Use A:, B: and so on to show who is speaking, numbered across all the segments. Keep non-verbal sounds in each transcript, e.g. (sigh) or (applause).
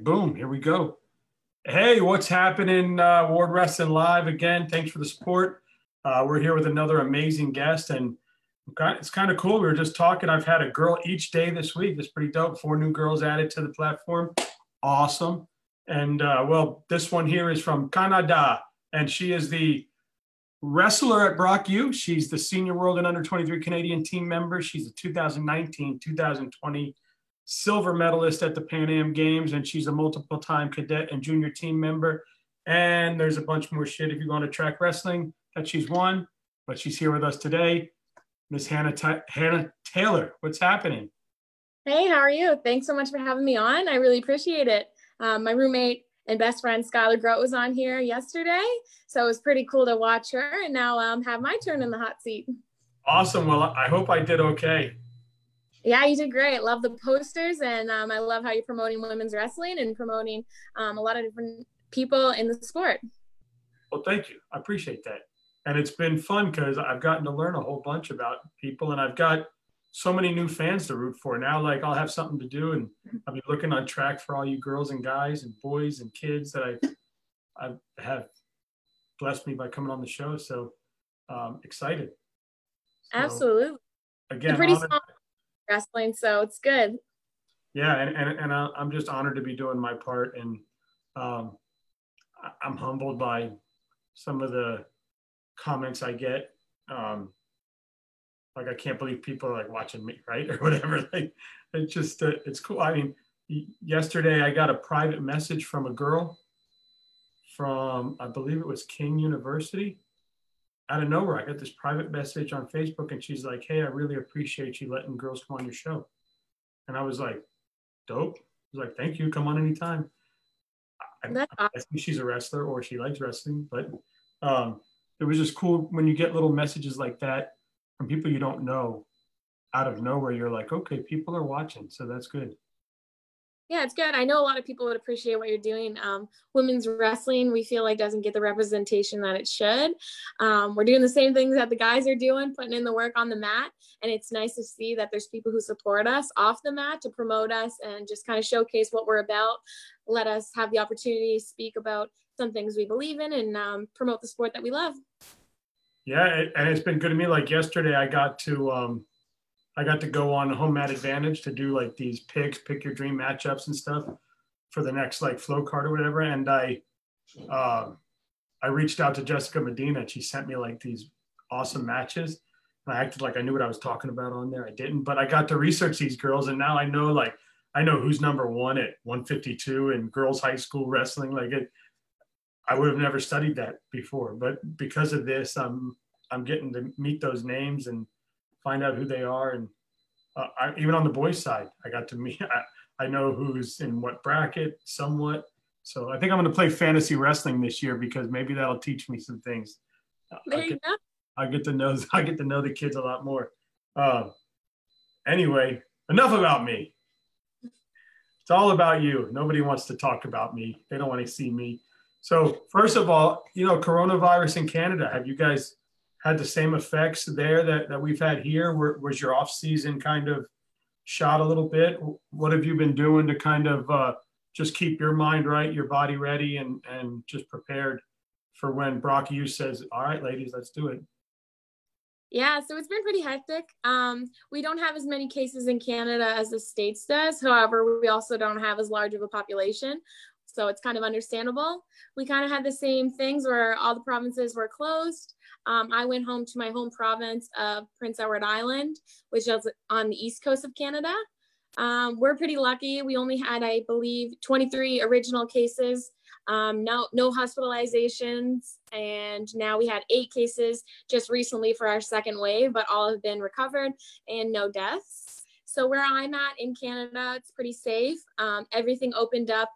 A: Boom. Here we go. Hey, what's happening? Uh, Ward Wrestling Live again. Thanks for the support. Uh, we're here with another amazing guest, and it's kind of cool. We were just talking. I've had a girl each day this week. It's pretty dope. Four new girls added to the platform. Awesome. And uh, well, this one here is from Canada, and she is the wrestler at Brock U. She's the senior world and under 23 Canadian team member. She's a 2019 2020 silver medalist at the Pan Am Games, and she's a multiple time cadet and junior team member. And there's a bunch more shit if you go on to track wrestling that she's won, but she's here with us today. Miss Hannah, Hannah Taylor, what's happening?
B: Hey, how are you? Thanks so much for having me on. I really appreciate it. Um, my roommate and best friend Skylar Grote was on here yesterday, so it was pretty cool to watch her and now um, have my turn in the hot seat.
A: Awesome. Well, I hope I did okay.
B: Yeah, you did great. Love the posters, and um, I love how you're promoting women's wrestling and promoting um, a lot of different people in the sport.
A: Well, thank you. I appreciate that. And it's been fun because I've gotten to learn a whole bunch about people, and I've got so many new fans to root for now. Like I'll have something to do, and I'll be looking on track for all you girls and guys and boys and kids that I I have blessed me by coming on the show. So um, excited.
B: So, Absolutely. Again, pretty small wrestling, so it's good.
A: Yeah, and and, and I'm just honored to be doing my part, and um, I'm humbled by some of the comments I get. Um, like I can't believe people are like watching me, right, (laughs) or whatever. Like it's just uh, it's cool. I mean, yesterday I got a private message from a girl from I believe it was King University. Out of nowhere, I got this private message on Facebook, and she's like, "Hey, I really appreciate you letting girls come on your show." And I was like, "Dope." I was like, "Thank you. Come on anytime." I, I think she's a wrestler or she likes wrestling, but um, it was just cool when you get little messages like that from people you don't know out of nowhere. You're like, okay, people are watching, so that's good.
B: Yeah, it's good. I know a lot of people would appreciate what you're doing. Um, women's wrestling, we feel like doesn't get the representation that it should. Um, we're doing the same things that the guys are doing, putting in the work on the mat. And it's nice to see that there's people who support us off the mat to promote us and just kind of showcase what we're about. Let us have the opportunity to speak about some things we believe in and um, promote the sport that we love.
A: Yeah, and it's been good to me. Like yesterday, I got to um, I got to go on Home Mat Advantage to do like these picks, pick your dream matchups and stuff for the next like flow card or whatever. And I uh, I reached out to Jessica Medina and she sent me like these awesome matches. And I acted like I knew what I was talking about on there. I didn't, but I got to research these girls and now I know like I know who's number one at 152 in girls high school wrestling. Like it, I would have never studied that before, but because of this, I'm I'm getting to meet those names and find out who they are. And uh, I, even on the boys' side, I got to meet. (laughs) I, I know who's in what bracket, somewhat. So I think I'm going to play fantasy wrestling this year because maybe that'll teach me some things.
B: There I get, go.
A: I get to know (laughs) I get to know the kids a lot more. Uh, anyway, enough about me. It's all about you. Nobody wants to talk about me. They don't want to see me. So first of all, you know, coronavirus in Canada, have you guys had the same effects there that, that we've had here? Were, was your off season kind of shot a little bit? What have you been doing to kind of uh, just keep your mind right, your body ready, and, and just prepared for when Brock U says, all right, ladies, let's do it?
B: Yeah, so it's been pretty hectic. Um, we don't have as many cases in Canada as the States does. However, we also don't have as large of a population so it's kind of understandable. We kind of had the same things where all the provinces were closed. Um, I went home to my home province of Prince Edward Island, which is on the east coast of Canada. Um, we're pretty lucky. We only had, I believe, 23 original cases, um, no, no hospitalizations, and now we had eight cases just recently for our second wave, but all have been recovered and no deaths. So where I'm at in Canada, it's pretty safe. Um, everything opened up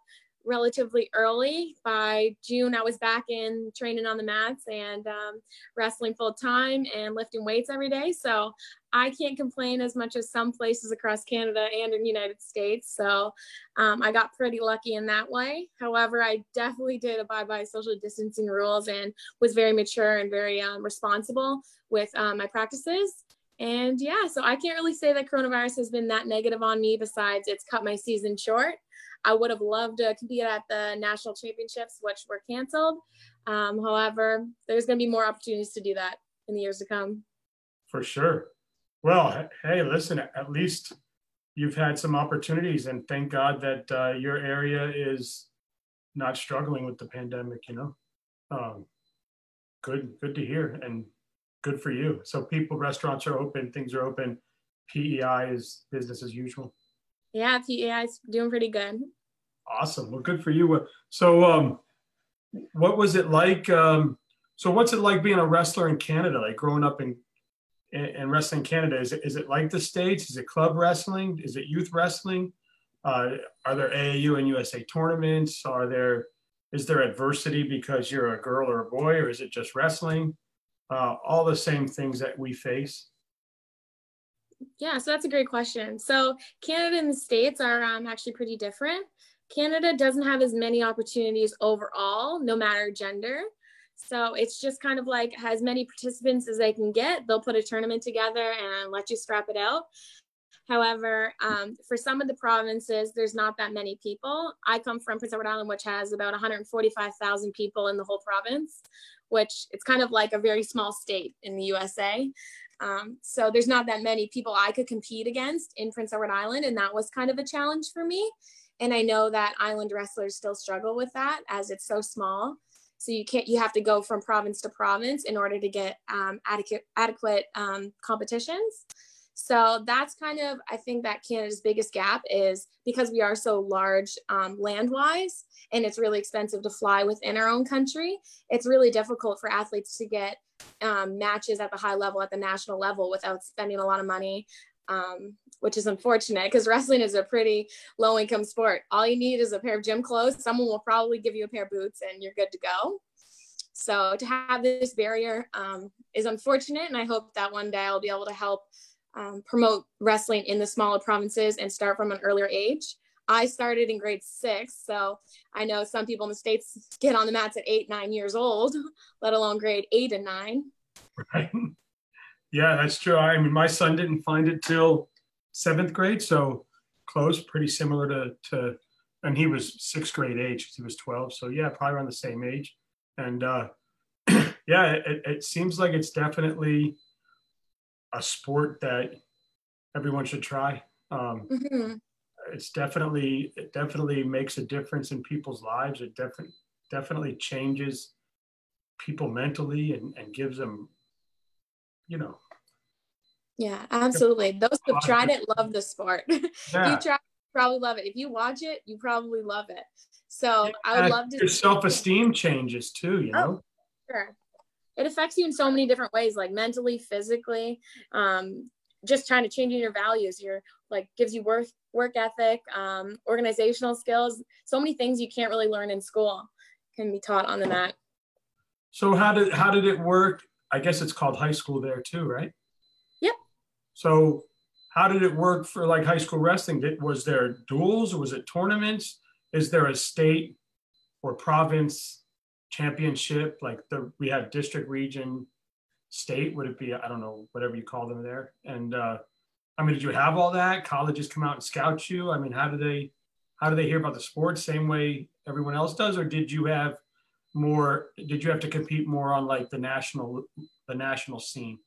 B: relatively early. By June, I was back in training on the mats and um, wrestling full time and lifting weights every day. So I can't complain as much as some places across Canada and in the United States. So um, I got pretty lucky in that way. However, I definitely did abide by social distancing rules and was very mature and very um, responsible with um, my practices. And yeah, so I can't really say that coronavirus has been that negative on me besides it's cut my season short. I would have loved to compete at the national championships, which were canceled. Um, however, there's going to be more opportunities to do that in the years to come.
A: For sure. Well, hey, listen, at least you've had some opportunities, and thank God that uh, your area is not struggling with the pandemic. You know, um, good, good to hear, and good for you. So, people, restaurants are open, things are open. PEI is business as usual.
B: Yeah, PEI is doing pretty good.
A: Awesome. Well, good for you. So, um, what was it like? Um, so, what's it like being a wrestler in Canada? Like growing up in and wrestling Canada? Is it, is it like the States? Is it club wrestling? Is it youth wrestling? Uh, are there AAU and USA tournaments? Are there, is there adversity because you're a girl or a boy, or is it just wrestling? Uh, all the same things that we face.
B: Yeah, so that's a great question. So Canada and the States are um, actually pretty different. Canada doesn't have as many opportunities overall, no matter gender. So it's just kind of like as many participants as they can get. They'll put a tournament together and let you scrap it out. However, um, for some of the provinces, there's not that many people. I come from Prince Edward Island, which has about 145,000 people in the whole province, which it's kind of like a very small state in the USA. Um, so there's not that many people I could compete against in Prince Edward Island, and that was kind of a challenge for me. And I know that island wrestlers still struggle with that as it's so small. So you can't, you have to go from province to province in order to get um, adequate, adequate um, competitions. So that's kind of, I think that Canada's biggest gap is because we are so large um, land wise and it's really expensive to fly within our own country. It's really difficult for athletes to get um, matches at the high level, at the national level without spending a lot of money. Um, which is unfortunate because wrestling is a pretty low income sport. All you need is a pair of gym clothes. Someone will probably give you a pair of boots and you're good to go. So to have this barrier um, is unfortunate. And I hope that one day I'll be able to help um, promote wrestling in the smaller provinces and start from an earlier age. I started in grade six, so I know some people in the States get on the mats at eight, nine years old, (laughs) let alone grade eight and nine.
A: Right. (laughs) Yeah, that's true. I mean, my son didn't find it till seventh grade, so close, pretty similar to to, and he was sixth grade age he was twelve. So yeah, probably around the same age. And uh, (clears throat) yeah, it, it seems like it's definitely a sport that everyone should try. Um, mm-hmm. It's definitely it definitely makes a difference in people's lives. It definitely definitely changes people mentally and, and gives them, you know,
B: yeah, absolutely. Those who've tried it love the sport. (laughs) Yeah. you try, probably love it. If you watch it, you probably love it. So yeah, I would love to.
A: Your self esteem changes too. You oh, know. Oh,
B: sure. It affects you in so many different ways, like mentally, physically. Um, just trying to change your values. Your like gives you work work ethic, um, organizational skills. So many things you can't really learn in school can be taught on the mat.
A: So how did how did it work? I guess it's called high school there too, right? Yep. So how did it work for like high school wrestling? Did, was there duels or was it tournaments? Is there a state or province championship? Like the we have district, region, state. Would it be? I don't know, whatever you call them there. And uh, I mean, did you have all that? Colleges come out and scout you. I mean, how do they? How do they hear about the sport? Same way everyone else does, or did you have more? Did you have to compete more on like the national, the national scene?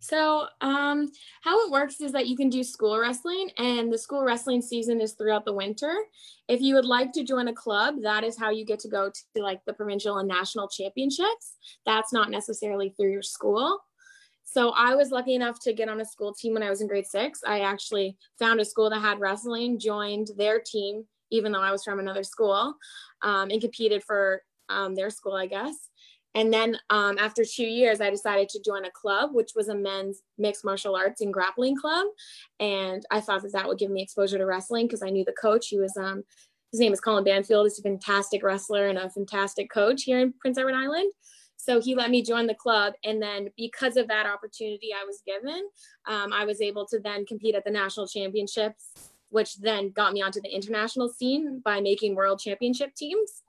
B: So, um, how it works is that you can do school wrestling, and the school wrestling season is throughout the winter. If you would like to join a club, that is how you get to go to like the provincial and national championships. That's not necessarily through your school. So, I was lucky enough to get on a school team when I was in grade six. I actually found a school that had wrestling, joined their team, even though I was from another school, um, and competed for um, their school, I guess. And then um, after two years, I decided to join a club, which was a men's mixed martial arts and grappling club. And I thought that that would give me exposure to wrestling because I knew the coach. He was, um, his name is Colin Banfield. He's a fantastic wrestler and a fantastic coach here in Prince Edward Island. So he let me join the club. And then because of that opportunity I was given, um, I was able to then compete at the national championships, which then got me onto the international scene by making world championship teams.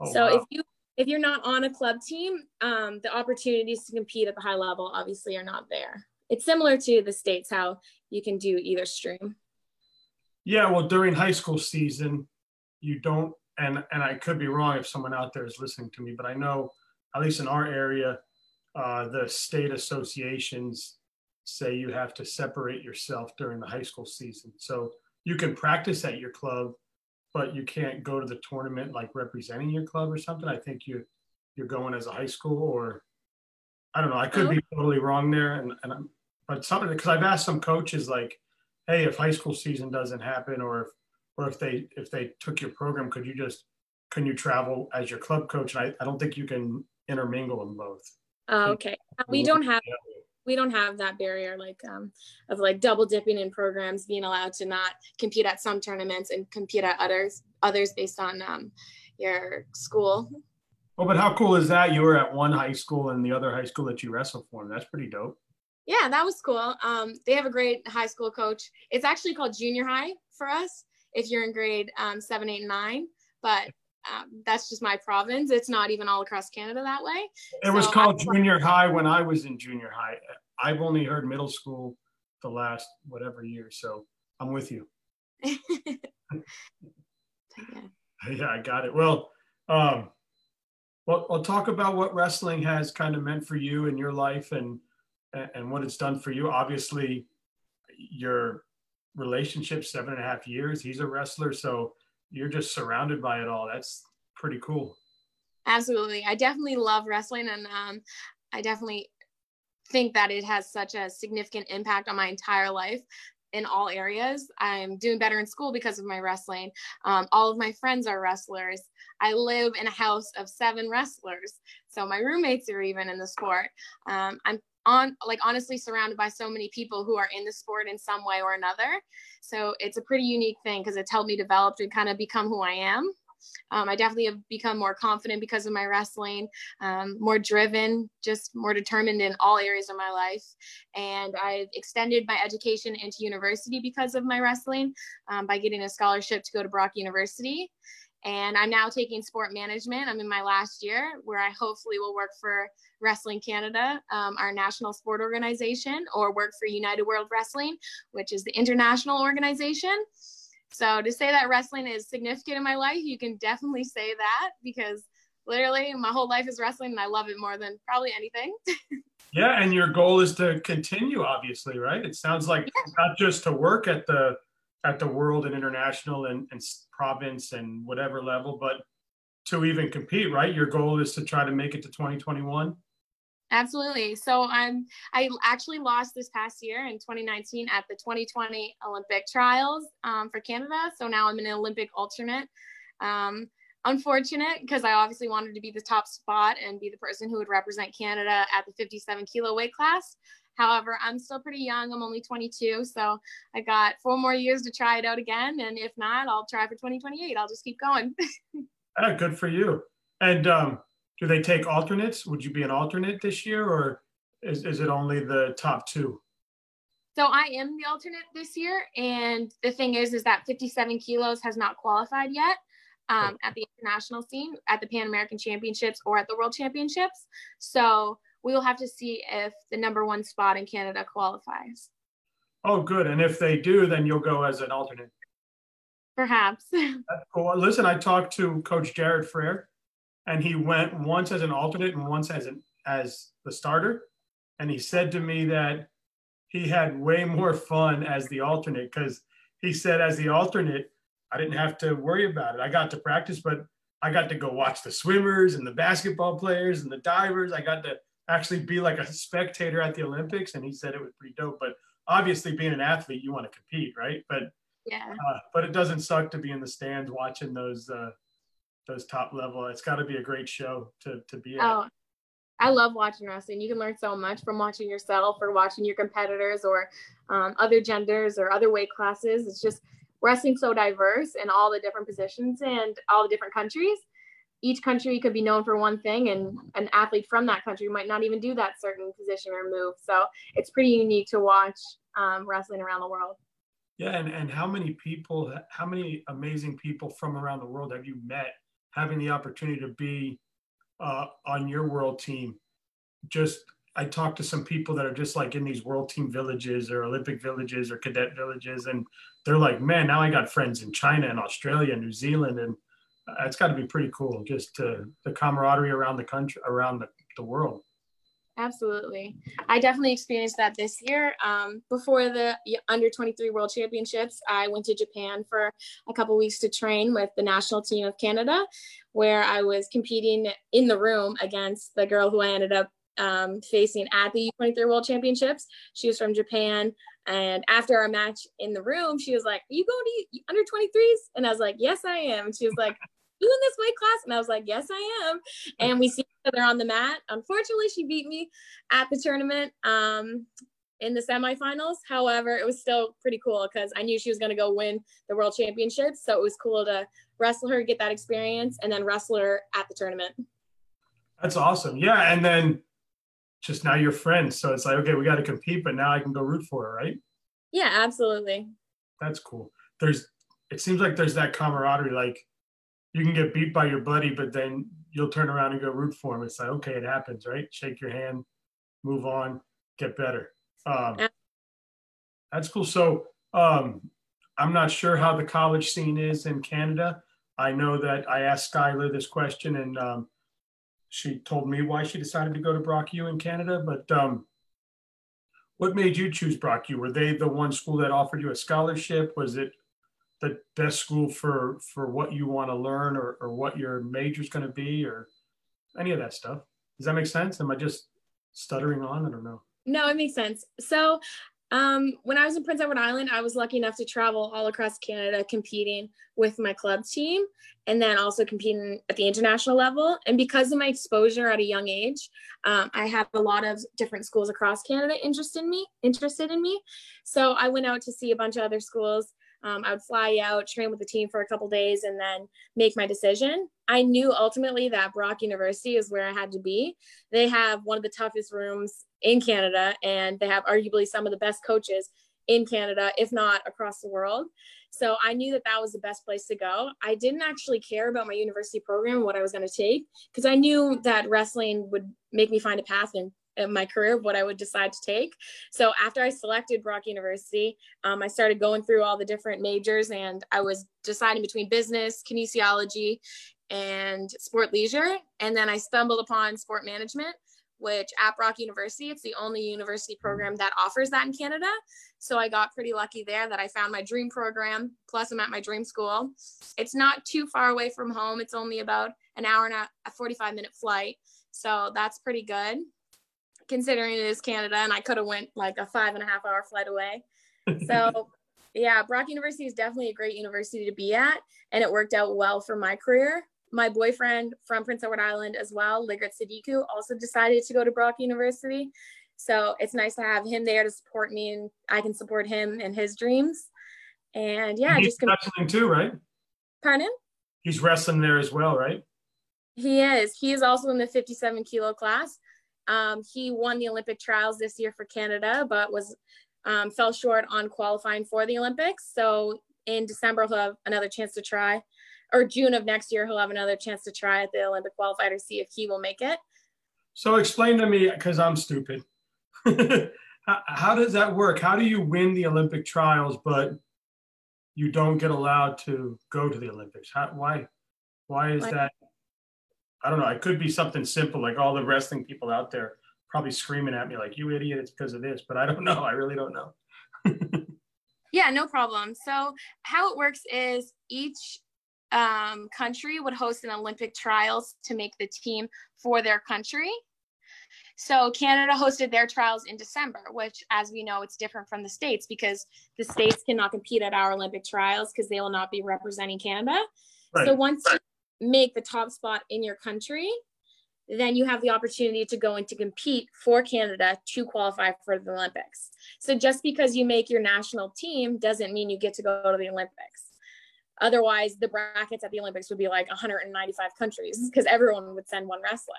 B: Oh, so wow. if you if you're not on a club team, um, the opportunities to compete at the high level obviously are not there. It's similar to the States, how you can do either stream.
A: Yeah, well, during high school season, you don't, and and I could be wrong if someone out there is listening to me, but I know at least in our area, uh, the state associations say you have to separate yourself during the high school season. So you can practice at your club, but you can't go to the tournament like representing your club or something. I think you you're going as a high school or I don't know. I could be oh. totally wrong there, and, and I'm, but something because I've asked some coaches like, hey, if high school season doesn't happen, or if or if they if they took your program, could you just can you travel as your club coach? And I, I don't think you can intermingle them both.
B: Oh, okay. We don't have we don't have that barrier like um, of like double dipping in programs, being allowed to not compete at some tournaments and compete at others others based on um, your school.
A: Oh, but how cool is that? You were at one high school and the other high school that you wrestled for. That's pretty dope.
B: Yeah, that was cool. Um, they have a great high school coach. It's actually called junior high for us if you're in grade um, seven, eight, nine. But um, that's just my province. It's not even all across Canada that way.
A: It so was called I, junior high when I was in junior high. I've only heard middle school the last whatever year, so I'm with you. yeah. (laughs) yeah, I got it. Well, um, well, I'll talk about what wrestling has kind of meant for you in your life and and what it's done for you. Obviously, your relationship seven and a half years. He's a wrestler, so you're just surrounded by it all. That's pretty cool.
B: Absolutely. I definitely love wrestling and um, I definitely think that it has such a significant impact on my entire life in all areas. I'm doing better in school because of my wrestling. Um, all of my friends are wrestlers. I live in a house of seven wrestlers. So my roommates are even in the sport. Um, I'm on like honestly surrounded by so many people who are in the sport in some way or another. So it's a pretty unique thing because it's helped me develop and kind of become who I am. Um, I definitely have become more confident because of my wrestling, um, more driven, just more determined in all areas of my life. And I've extended my education into university because of my wrestling um, by getting a scholarship to go to Brock University. And I'm now taking sport management. I'm in my last year where I hopefully will work for Wrestling Canada, um, our national sport organization, or work for United World Wrestling, which is the international organization. So to say that wrestling is significant in my life, you can definitely say that because literally my whole life is wrestling and I love it more than probably anything. (laughs)
A: yeah, and your goal is to continue, obviously, right? It sounds like yeah. not just to work at the at the world and international and, and province and whatever level, but to even compete, right? Your goal is to try to make it to 2021.
B: Absolutely. So I'm I actually lost this past year in 2019 at the 2020 Olympic trials um, for Canada. So now I'm an Olympic alternate. Um, unfortunate because I obviously wanted to be the top spot and be the person who would represent Canada at the 57 kilo weight class. However, I'm still pretty young. I'm only 22. So I got four more years to try it out again. And if not, I'll try for 2028. I'll just keep going. (laughs)
A: ah, good for you. And um, do they take alternates? Would you be an alternate this year or is, is it only the top two?
B: So I am the alternate this year. And the thing is, is that 57 kilos has not qualified yet um, at the international scene, at the Pan American Championships or at the World Championships. So we will have to see if the number one spot in Canada qualifies.
A: Oh, good. And if they do, then you'll go as an alternate.
B: Perhaps. (laughs)
A: Cool. Listen, I talked to Coach Jared Frayer, and he went once as an alternate and once as an as the starter. And he said to me that he had way more fun as the alternate because he said as the alternate, I didn't have to worry about it. I got to practice, but I got to go watch the swimmers and the basketball players and the divers. I got to actually be like a spectator at the Olympics, and he said it was pretty dope. But obviously, being an athlete, you want to compete, right? But
B: yeah,
A: uh, but it doesn't suck to be in the stands watching those uh, those top level. It's got to be a great show to to be at. Oh,
B: I love watching wrestling. You can learn so much from watching yourself or watching your competitors or um, other genders or other weight classes. It's just wrestling so diverse in all the different positions and all the different countries each country could be known for one thing and an athlete from that country might not even do that certain position or move. So it's pretty unique to watch um, wrestling around the world.
A: Yeah and, and how many people how many amazing people from around the world have you met having the opportunity to be uh, on your world team? Just I talked to some people that are just like in these world team villages or Olympic villages or cadet villages, and they're like, man, now I got friends in China and Australia, New Zealand, and it's got to be pretty cool just to the camaraderie around the country, around the, the world.
B: Absolutely. I definitely experienced that this year. Um, before the under 23 World Championships, I went to Japan for a couple weeks to train with the national team of Canada, where I was competing in the room against the girl who I ended up um, facing at the U23 World Championships. She was from Japan. And after our match in the room, she was like, Are you going to under 23s? And I was like, Yes, I am. And she was like, You in this weight class? And I was like, Yes, I am. And we see each other on the mat. Unfortunately, she beat me at the tournament um, in the semifinals. However, it was still pretty cool because I knew she was going to go win the world championships. So it was cool to wrestle her, get that experience, and then wrestle her at the tournament.
A: That's awesome. Yeah. And then just now you're friends. So it's like, okay, we got to compete, but now I can go root for her, right?
B: Yeah, absolutely.
A: That's cool. There's, it seems like there's that camaraderie. Like you can get beat by your buddy, but then you'll turn around and go root for him. It's like, okay, it happens, right? Shake your hand, move on, get better. Um, that's cool. So um, I'm not sure how the college scene is in Canada. I know that I asked Skylar this question, and um, she told me why she decided to go to Brock U in Canada. But um, what made you choose Brock U? Were they the one school that offered you a scholarship? Was it the best school for for what you want to learn or, or what your major is going to be or any of that stuff? Does that make sense? Am I just stuttering on? I don't know.
B: No, it makes sense. So um, when I was in Prince Edward Island, I was lucky enough to travel all across Canada competing with my club team and then also competing at the international level. And because of my exposure at a young age, um, I had a lot of different schools across Canada interested in me, interested in me. So I went out to see a bunch of other schools. Um, I would fly out, train with the team for a couple days, and then make my decision. I knew ultimately that Brock University is where I had to be. They have one of the toughest rooms in Canada, and they have arguably some of the best coaches in Canada, if not across the world. So I knew that that was the best place to go. I didn't actually care about my university program, what I was going to take, because I knew that wrestling would make me find a path in, my career what I would decide to take. So after I selected Brock University, um, I started going through all the different majors and I was deciding between business, kinesiology, and sport leisure. And then I stumbled upon sport management which at Brock University, it's the only university program that offers that in Canada. So I got pretty lucky there that I found my dream program. Plus, I'm at my dream school. It's not too far away from home. It's only about an hour and a 45 minute flight. So that's pretty good considering it is Canada and I could have went like a five and a half hour flight away. (laughs) So yeah, Brock University is definitely a great university to be at and it worked out well for my career my boyfriend from Prince Edward Island as well, Ligret Sadiku, also decided to go to Brock University. So it's nice to have him there to support me and I can support him in his dreams. And yeah,
A: He's
B: just
A: wrestling too, right?
B: Pardon?
A: He's wrestling there as well, right?
B: He is. He is also in the 57 kilo class. Um, he won the Olympic trials this year for Canada, but was um, fell short on qualifying for the Olympics. So in December, he'll have another chance to try or June of next year, he'll have another chance to try at the Olympic qualifier to see if he will make it.
A: So explain to me, because I'm stupid. (laughs) how, does that work? How do you win the Olympic trials, but you don't get allowed to go to the Olympics? How, why? Why is that? I don't know. It could be something simple, like all the wrestling people out there probably screaming at me, like "You idiot! It's because of this." But I don't know. I really don't know. (laughs)
B: yeah, no problem. So how it works is each um, country would host an Olympic trials to make the team for their country. So Canada hosted their trials in December, which, as we know, it's different from the states because the states cannot compete at our Olympic trials because they will not be representing Canada. Right. So once make the top spot in your country, then you have the opportunity to go and to compete for Canada to qualify for the Olympics. So just because you make your national team doesn't mean you get to go to the Olympics. Otherwise, the brackets at the Olympics would be like 195 countries because everyone would send one wrestler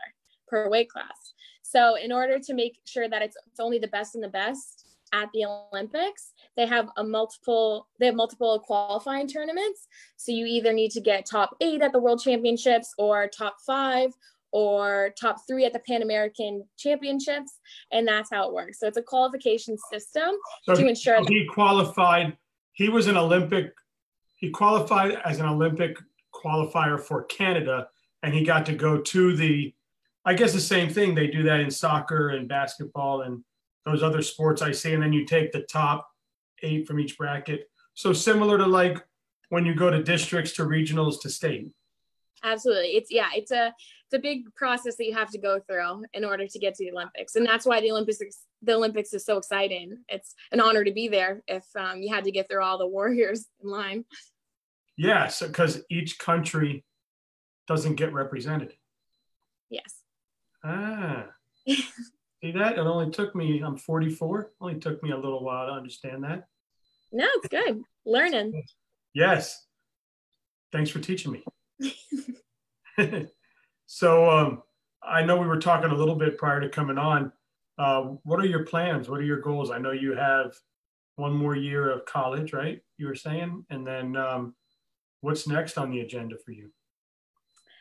B: per weight class. So, in order to make sure that it's, it's only the best and the best at the Olympics, they have a multiple they have multiple qualifying tournaments. So you either need to get top eight at the World Championships or top five or top three at the Pan American Championships, and that's how it works. So it's a qualification system so to ensure
A: he, he qualified. He was an Olympic. He qualified as an Olympic qualifier for Canada, and he got to go to the. I guess the same thing. They do that in soccer and basketball and those other sports I see, and then you take the top eight from each bracket. So similar to like when you go to districts to regionals to state.
B: Absolutely. It's yeah, it's a it's a big process that you have to go through in order to get to the Olympics. And that's why the Olympics the Olympics is so exciting. It's an honor to be there if um, you had to get through all the warriors in line.
A: Yeah, so because each country doesn't get represented.
B: Yes.
A: Ah. (laughs) See that? It only took me, I'm 44, only took me a little while to understand that.
B: No, it's good. Learning.
A: Yes. Thanks for teaching me. (laughs) so um, I know we were talking a little bit prior to coming on. Uh, what are your plans? What are your goals? I know you have one more year of college, right? You were saying, and then um, what's next on the agenda for you?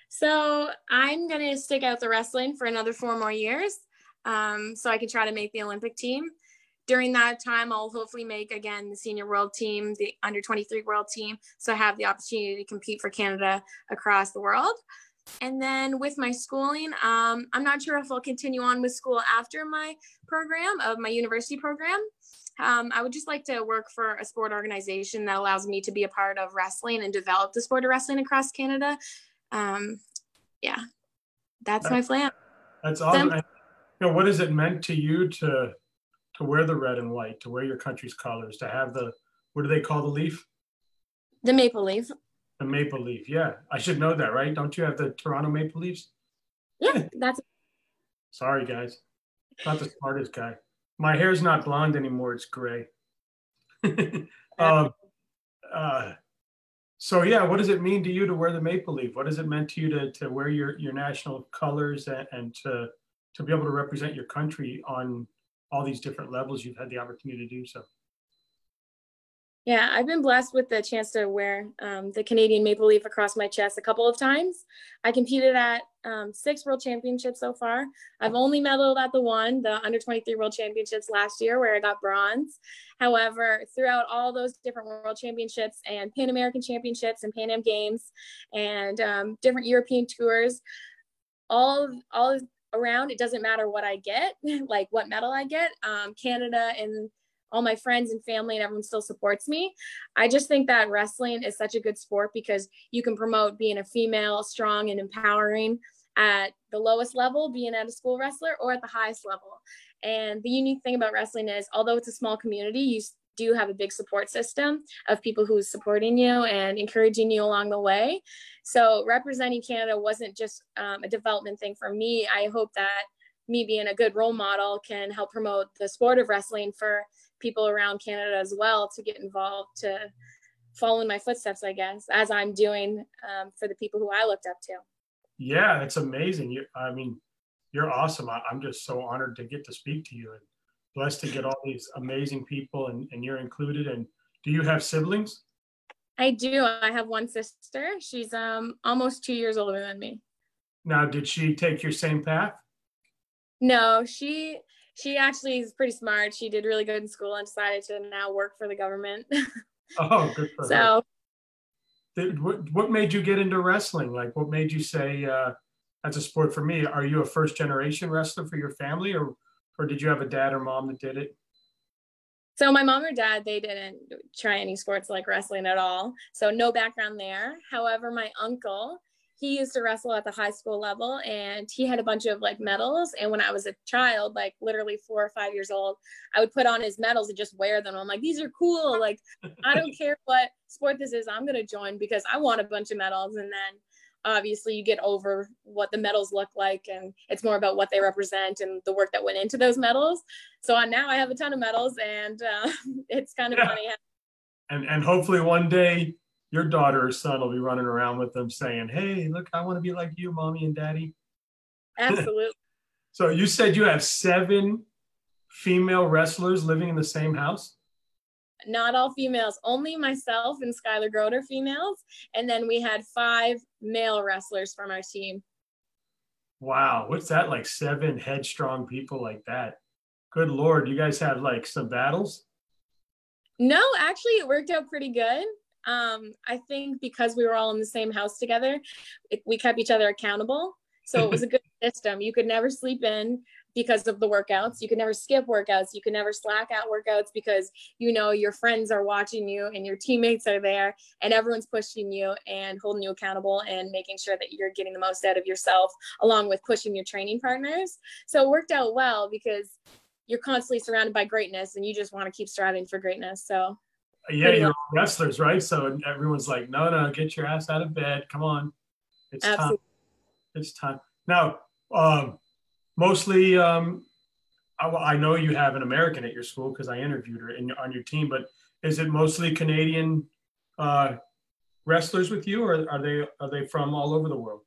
B: So I'm gonna stick out the wrestling for another four more years, um, so I can try to make the Olympic team during that time, I'll hopefully make again the senior world team, the under 23 world team. So I have the opportunity to compete for Canada across the world. And then with my schooling, um, I'm not sure if I'll continue on with school after my program of my university program. Um, I would just like to work for a sport organization that allows me to be a part of wrestling and develop the sport of wrestling across Canada. Um, yeah, that's, that's my plan.
A: That's awesome. You know, what has it meant to you to to wear the red and white, to wear your country's colors, to have the what do they call the leaf?
B: The maple leaf.
A: The maple leaf. Yeah, I should know that, right? Don't you have the Toronto Maple Leafs?
B: Yeah, that's.
A: Sorry, guys. Not the smartest guy. My hair's not blonde anymore; it's gray. (laughs) um, uh, so yeah, what does it mean to you to wear the maple leaf? What does it mean to you to, to wear your, your national colors and, and to to be able to represent your country on all these different levels, you've had the opportunity to do so.
B: Yeah, I've been blessed with the chance to wear um, the Canadian maple leaf across my chest a couple of times. I competed at um, six world championships so far. I've only medaled at the one, the under 23 world championships last year, where I got bronze. However, throughout all those different world championships and Pan American championships and Pan Am Games and um, different European tours, all all around. It doesn't matter what I get, (laughs) like what medal I get. Um, Canada and all my friends and family and everyone still supports me. I just think that wrestling is such a good sport because you can promote being a female, strong and empowering at the lowest level, being at a school wrestler, or at the highest level. And the unique thing about wrestling is, although it's a small community, you do have a big support system of people who is supporting you and encouraging you along the way. So representing Canada wasn't just um, a development thing for me. I hope that me being a good role model can help promote the sport of wrestling for people around Canada as well to get involved to follow in my footsteps, I guess, as I'm doing um, for the people who I looked up to.
A: Yeah, it's amazing. You, I mean, you're awesome. I, am just so honored to get to speak to you and blessed to get all these amazing people and, and you're included. And do you have siblings?
B: I do. I have one sister. She's um almost two years older than me.
A: Now, did she take your same path?
B: No, she she actually is pretty smart. She did really good in school and decided to now work for the government. (laughs)
A: oh, good for so, her. So, what what made you get into wrestling? Like, what made you say uh, that's a sport for me? Are you a first generation wrestler for your family, or or did you have a dad or mom that did it?
B: So my mom or dad, they didn't try any sports like wrestling at all. So no background there. However, my uncle, he used to wrestle at the high school level and he had a bunch of like medals. And when I was a child, like literally four or five years old, I would put on his medals and just wear them. I'm like, these are cool. Like, I don't (laughs) care what sport this is, I'm going to join because I want a bunch of medals. And then obviously you get over what the medals look like and it's more about what they represent and the work that went into those medals. So on now i have a ton of medals and uh, (laughs) it's kind of yeah. funny
A: and and hopefully one day your daughter or son will be running around with them saying hey look i want to be like you mommy and daddy.
B: Absolutely (laughs)
A: so you said you have seven female wrestlers living in the same house
B: not all females, only myself and Skylar Groder females. And then we had five male wrestlers from our team.
A: Wow, what's that like? Seven headstrong people like that. Good lord, you guys have like some battles?
B: No, actually, it worked out pretty good. Um, I think because we were all in the same house together, it, we kept each other accountable. So it was a (laughs) good system. You could never sleep in because of the workouts. You can never skip workouts. You can never slack out workouts because you know your friends are watching you and your teammates are there and everyone's pushing you and holding you accountable and making sure that you're getting the most out of yourself along with pushing your training partners. So it worked out well because you're constantly surrounded by greatness and you just want to keep striving for greatness. So
A: yeah, you're wrestlers, right? So everyone's like, no, no, get your ass out of bed. Come on. It's Absolutely. time. It's time. Now, um, mostly, um, I, I, know you have an American at your school because I interviewed her in, on your team, but is it mostly Canadian uh, wrestlers with you, or are they are they from all over the world?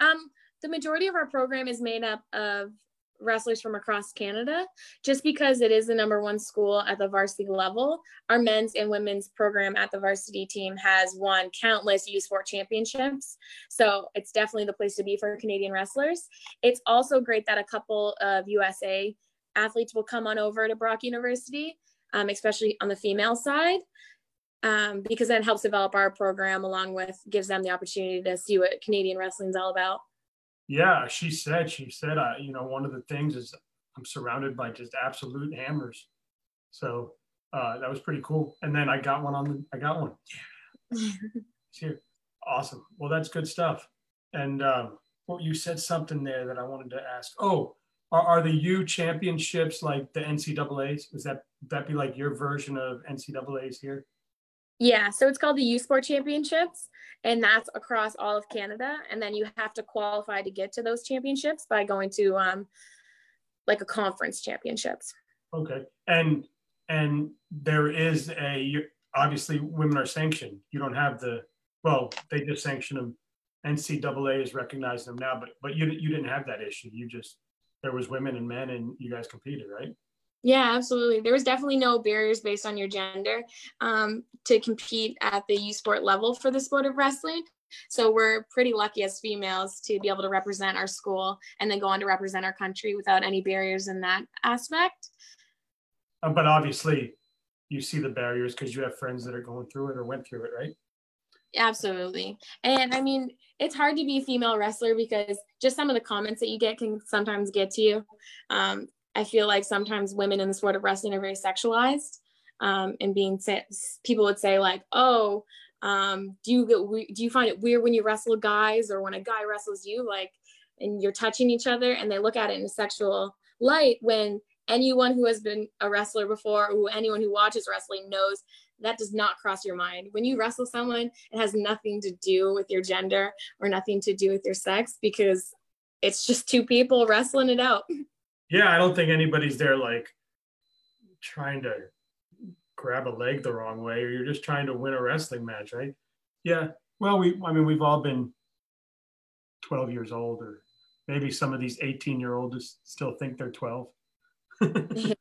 B: Um, the majority of our program is made up of wrestlers from across Canada. Just because it is the number one school at the varsity level, our men's and women's program at the varsity team has won countless U Sport championships. So it's definitely the place to be for Canadian wrestlers. It's also great that a couple of USA athletes will come on over to Brock University, um, especially on the female side. Um, because that helps develop our program along with gives them the opportunity to see what Canadian wrestling is all about.
A: Yeah, she said, she said, uh, you know, one of the things is I'm surrounded by just absolute hammers. So uh, that was pretty cool. And then I got one on the, I got one. Yeah. (laughs) here. Awesome. Well, that's good stuff. And um, well, you said something there that I wanted to ask. Oh, are, are the U championships like the NCAA's? Is that that be like your version of NCAA's here?
B: Yeah, so it's called the U Sport Championships, and that's across all of Canada. And then you have to qualify to get to those championships by going to um, like a conference championships.
A: Okay, and and there is a obviously women are sanctioned. You don't have the well, they just sanction them. NCAA is recognizing them now, but but you you didn't have that issue. You just there was women and men, and you guys competed, right?
B: Yeah, absolutely. There was definitely no barriers based on your gender um, to compete at the U Sport level for the sport of wrestling. So we're pretty lucky as females to be able to represent our school and then go on to represent our country without any barriers in that aspect.
A: Uh, but obviously, you see the barriers because you have friends that are going through it or went through it, right?
B: Absolutely. And I mean, it's hard to be a female wrestler because just some of the comments that you get can sometimes get to you. Um, I feel like sometimes women in the sport of wrestling are very sexualized, um, and being said, people would say like, "Oh, um, do you get do you find it weird when you wrestle guys or when a guy wrestles you like, and you're touching each other?" And they look at it in a sexual light when anyone who has been a wrestler before or anyone who watches wrestling knows that does not cross your mind. When you wrestle someone, it has nothing to do with your gender or nothing to do with your sex because it's just two people wrestling it out. (laughs)
A: yeah, I don't think anybody's there like trying to grab a leg the wrong way, or you're just trying to win a wrestling match, right? Yeah. Well, we, I mean, we've all been 12 years old, or maybe some of these 18 year olds still think they're 12. Mm-hmm.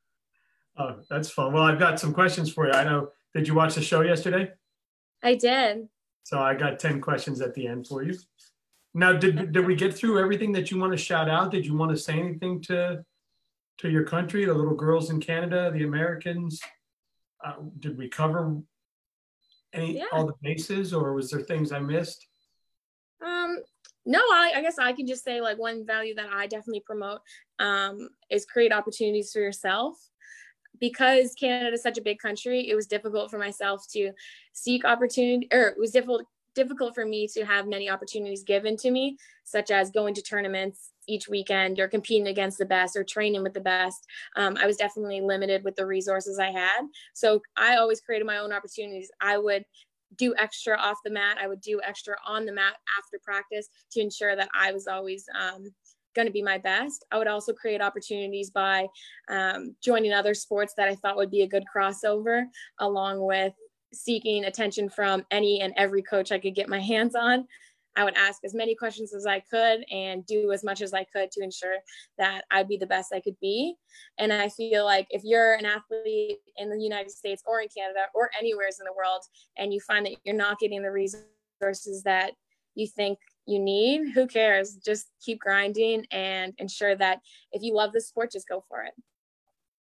A: (laughs) oh, that's fun. Well, I've got some questions for you. I know, did you watch the show yesterday?
B: I did.
A: So I got 10 questions at the end for you. Now, did, did we get through everything that you want to shout out? Did you want to say anything to to your country, the little girls in Canada, the Americans? Uh, did we cover any yeah. all the bases, or was there things I missed?
B: Um, no, I, I, guess I can just say like one value that I definitely promote um, is create opportunities for yourself. Because Canada is such a big country, it was difficult for myself to seek opportunity, or it was difficult difficult for me to have many opportunities given to me, such as going to tournaments each weekend or competing against the best or training with the best. Um, I was definitely limited with the resources I had. So I always created my own opportunities. I would do extra off the mat. I would do extra on the mat after practice to ensure that I was always um, going to be my best. I would also create opportunities by um, joining other sports that I thought would be a good crossover, along with seeking attention from any and every coach I could get my hands on. I would ask as many questions as I could and do as much as I could to ensure that I'd be the best I could be. And I feel like if you're an athlete in the United States or in Canada or anywhere in the world and you find that you're not getting the resources that you think you need, who cares? Just keep grinding and ensure that if you love the sport, just go for it.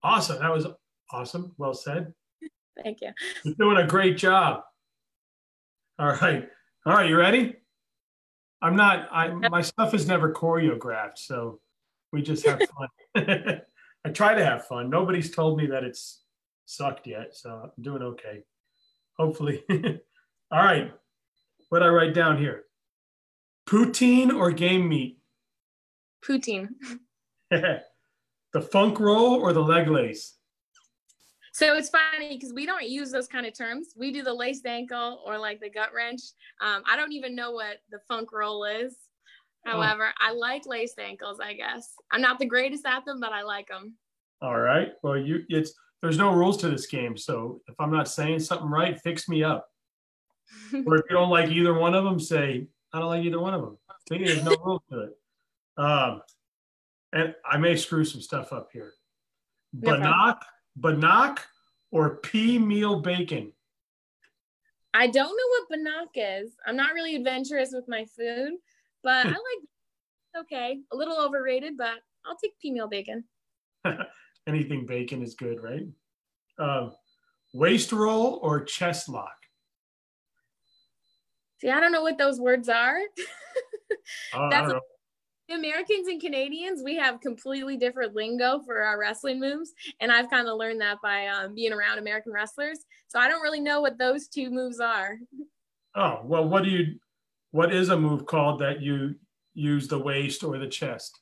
A: Awesome. That was awesome. Well said. (laughs)
B: Thank you.
A: You're doing a great job. All right. All right. You ready? I'm not, I, my stuff is never choreographed. So we just have (laughs) fun. (laughs) I try to have fun. Nobody's told me that it's sucked yet. So I'm doing okay. Hopefully. (laughs) All right. What I write down here? Poutine or game meat?
B: Poutine.
A: the funk roll or the leg lace?
B: So it's funny because we don't use those kind of terms. We do the laced ankle or like the gut wrench. Um, I don't even know what the funk roll is. Oh. However, oh. I like laced ankles. I guess I'm not the greatest at them, but I like them.
A: All right. Well, you it's there's no rules to this game, so if I'm not saying something right, fix me up. (laughs) or if you don't like either one of them, say I don't like either one of them. See, there's no rules to it. Um, and I may screw some stuff up here. No Bannock, Bannock or pea meal bacon?
B: I don't know what Bannock is. I'm not really adventurous with my food, but I (laughs) like okay. A little overrated, but I'll take pea meal bacon. (laughs)
A: Anything bacon is good, right? Uh, waist roll or chest lock?
B: See, I don't know what those words are. (laughs) uh, That's Americans and Canadians, we have completely different lingo for our wrestling moves. And I've kind of learned that by um, being around American wrestlers. So I don't really know what those two moves are.
A: Oh, well, what do you, what is a move called that you use the waist or the chest?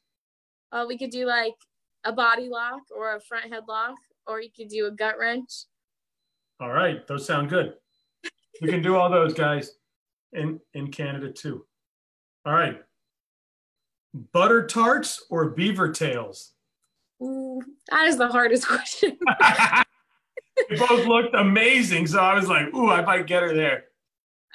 B: Uh, we could do like a body lock or a front headlock, or you could do a gut wrench.
A: All right. Those sound good. We can do all those guys in, in Canada too. All right. Butter tarts or beaver tails?
B: Ooh, that is the hardest (laughs) question.
A: they both looked amazing. So I was like, ooh, I might get her there.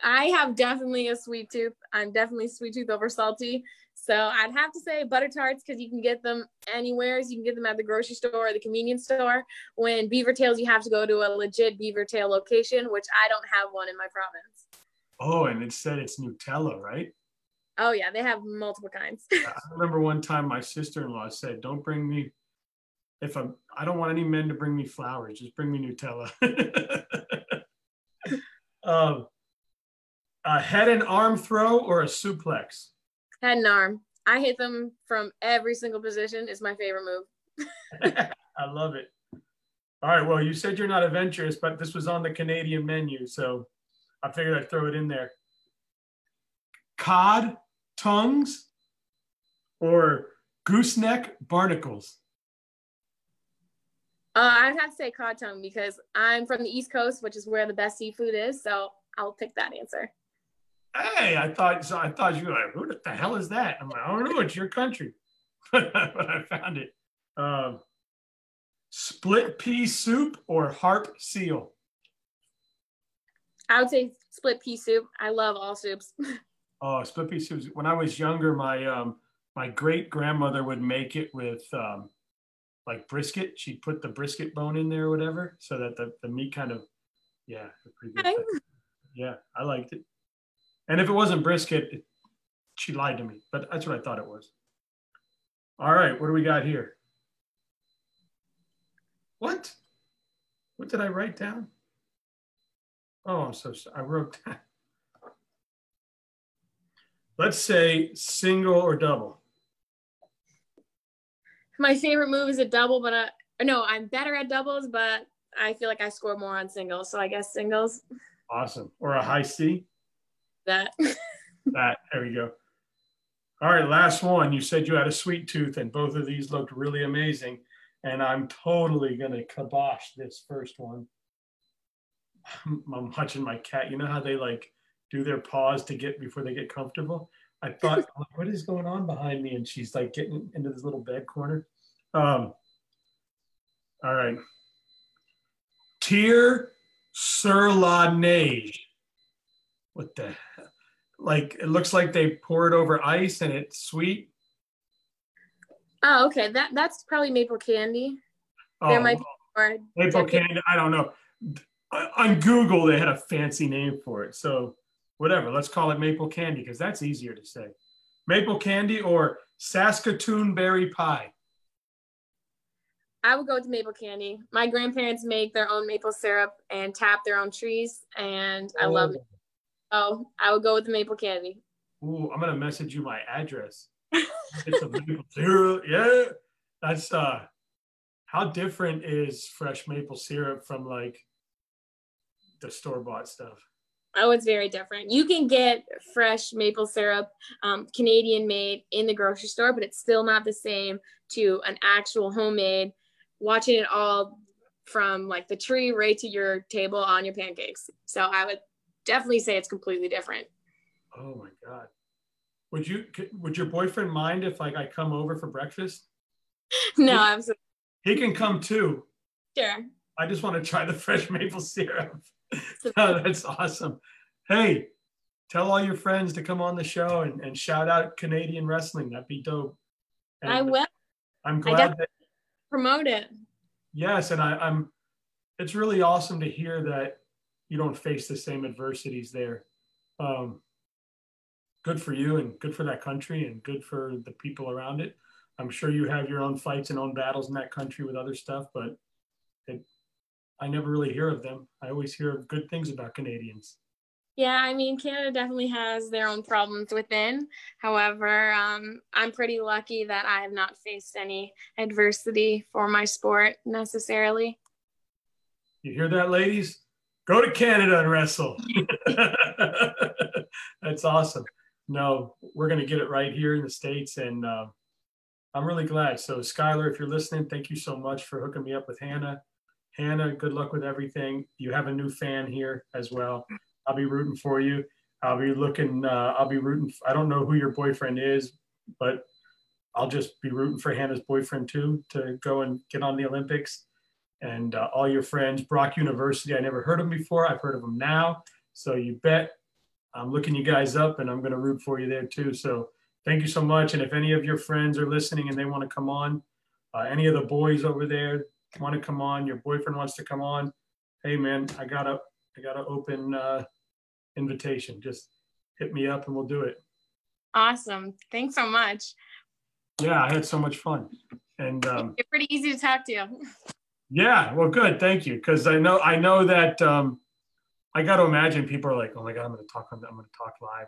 B: I have definitely a sweet tooth. I'm definitely sweet tooth over salty. So I'd have to say butter tarts because you can get them anywhere. You can get them at the grocery store or the convenience store. When beaver tails, you have to go to a legit beaver tail location, which I don't have one in my province.
A: Oh, and it said it's Nutella, right?
B: Oh yeah, they have multiple kinds.
A: I remember one time my sister-in-law said, "Don't bring me if I'm I don't want any men to bring me flowers. Just bring me Nutella." (laughs) um, a head and arm throw or a suplex?
B: Head and arm. I hit them from every single position. It's my favorite move. (laughs)
A: I love it. All right. Well, you said you're not adventurous, but this was on the Canadian menu, so I figured I'd throw it in there. Cod tongues or gooseneck barnacles?
B: Uh, I'd have to say cod tongue because I'm from the East Coast, which is where the best seafood is. So I'll pick that answer.
A: Hey, I thought so. I thought you were like, "Who the hell is that?" I'm like, "I don't know. It's your country," (laughs) but I found it. Um, split pea soup or harp seal?
B: I would say split pea soup. I love all soups. (laughs)
A: Oh, split pea soup. When I was younger, my um, my great grandmother would make it with um, like brisket. She'd put the brisket bone in there or whatever, so that the, the meat kind of, yeah. Yeah, I liked it. And if it wasn't brisket, it, she lied to me, but that's what I thought it was. All right, what do we got here? What? What did I write down? Oh, I'm so sorry. I wrote (laughs) down. Let's say single or double.
B: My favorite move is a double, but uh, no, I'm better at doubles, but I feel like I score more on singles. So I guess singles.
A: Awesome. Or a high C?
B: That. (laughs)
A: that. There we go. All right, last one. You said you had a sweet tooth, and both of these looked really amazing. And I'm totally going to kibosh this first one. (sighs) I'm watching my cat. You know how they like do their paws to get before they get comfortable. I thought, (laughs) what is going on behind me? And she's like getting into this little bed corner. Um, all right. Tire sur la neige. What the hell? Like it looks like they pour it over ice and it's sweet.
B: Oh, okay. That that's probably maple candy.
A: Oh, there might be more maple candy. I don't know. On Google, they had a fancy name for it. So whatever. Let's call it maple candy because that's easier to say. Maple candy or Saskatoon berry pie.
B: I would go with maple candy. My grandparents make their own maple syrup and tap their own trees, and I oh. love it. Oh, I would go with the maple candy.
A: Ooh, I'm gonna message you my address. It's a maple (laughs) syrup. Yeah, that's uh, how different is fresh maple syrup from like the store bought stuff?
B: Oh, it's very different. You can get fresh maple syrup, um, Canadian made in the grocery store, but it's still not the same to an actual homemade. Watching it all from like the tree right to your table on your pancakes. So I would definitely say it's completely different.
A: Oh my god. Would you would your boyfriend mind if like I come over for breakfast? (laughs)
B: no, he, absolutely.
A: He can come too.
B: Sure.
A: I just want to try the (laughs) fresh maple syrup. (laughs) oh, that's awesome. Hey, tell all your friends to come on the show and, and shout out Canadian wrestling. That'd be dope.
B: And I will.
A: I'm glad that
B: promote it.
A: Yes, and I, I'm. It's really awesome to hear that you don't face the same adversities there. Um, good for you, and good for that country, and good for the people around it. I'm sure you have your own fights and own battles in that country with other stuff, but it, I never really hear of them. I always hear good things about Canadians.
B: Yeah, I mean, Canada definitely has their own problems within. However, um, I'm pretty lucky that I have not faced any adversity for my sport necessarily.
A: You hear that, ladies? Go to Canada and wrestle. (laughs) That's awesome. No, we're going to get it right here in the States. And uh, I'm really glad. So, Skylar, if you're listening, thank you so much for hooking me up with Hannah. Hannah, good luck with everything. You have a new fan here as well. I'll be rooting for you. I'll be looking. Uh, I'll be rooting. I don't know who your boyfriend is, but I'll just be rooting for Hannah's boyfriend too to go and get on the Olympics. And uh, all your friends, Brock University. I never heard of them before. I've heard of them now. So you bet. I'm looking you guys up, and I'm going to root for you there too. So thank you so much. And if any of your friends are listening and they want to come on, uh, any of the boys over there want to come on, your boyfriend wants to come on, hey man, I got a I got an open uh, invitation. Just hit me up and we'll do it.
B: Awesome. Thanks so much.
A: Yeah, I had so much fun. And um,
B: you're pretty easy to talk to.
A: Yeah, well, good. Thank you. Because I know I know that um, I got to imagine people are like, oh my god, I'm going to talk on, I'm going to talk live.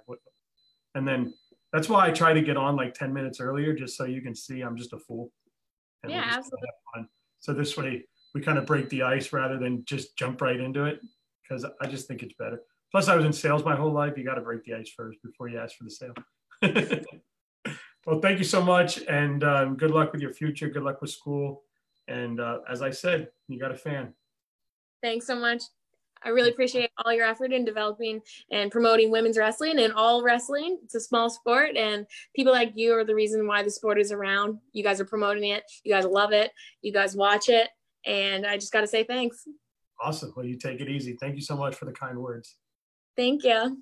A: And then that's why I try to get on like 10 minutes earlier, just so you can see I'm just a fool.
B: Yeah, absolutely.
A: So this way we kind of break the ice rather than just jump right into it because I just think it's better. Plus, I was in sales my whole life. You got to break the ice first before you ask for the sale. (laughs) well, thank you so much, and um, good luck with your future. Good luck with school. And uh, as I said, you got a fan.
B: Thanks so much. I really appreciate all your effort in developing and promoting women's wrestling and all wrestling. It's a small sport, and people like you are the reason why the sport is around. You guys are promoting it. You guys love it. You guys watch it. And I just got to say thanks.
A: Awesome. Well, you take it easy. Thank you so much for the kind words.
B: Thank you.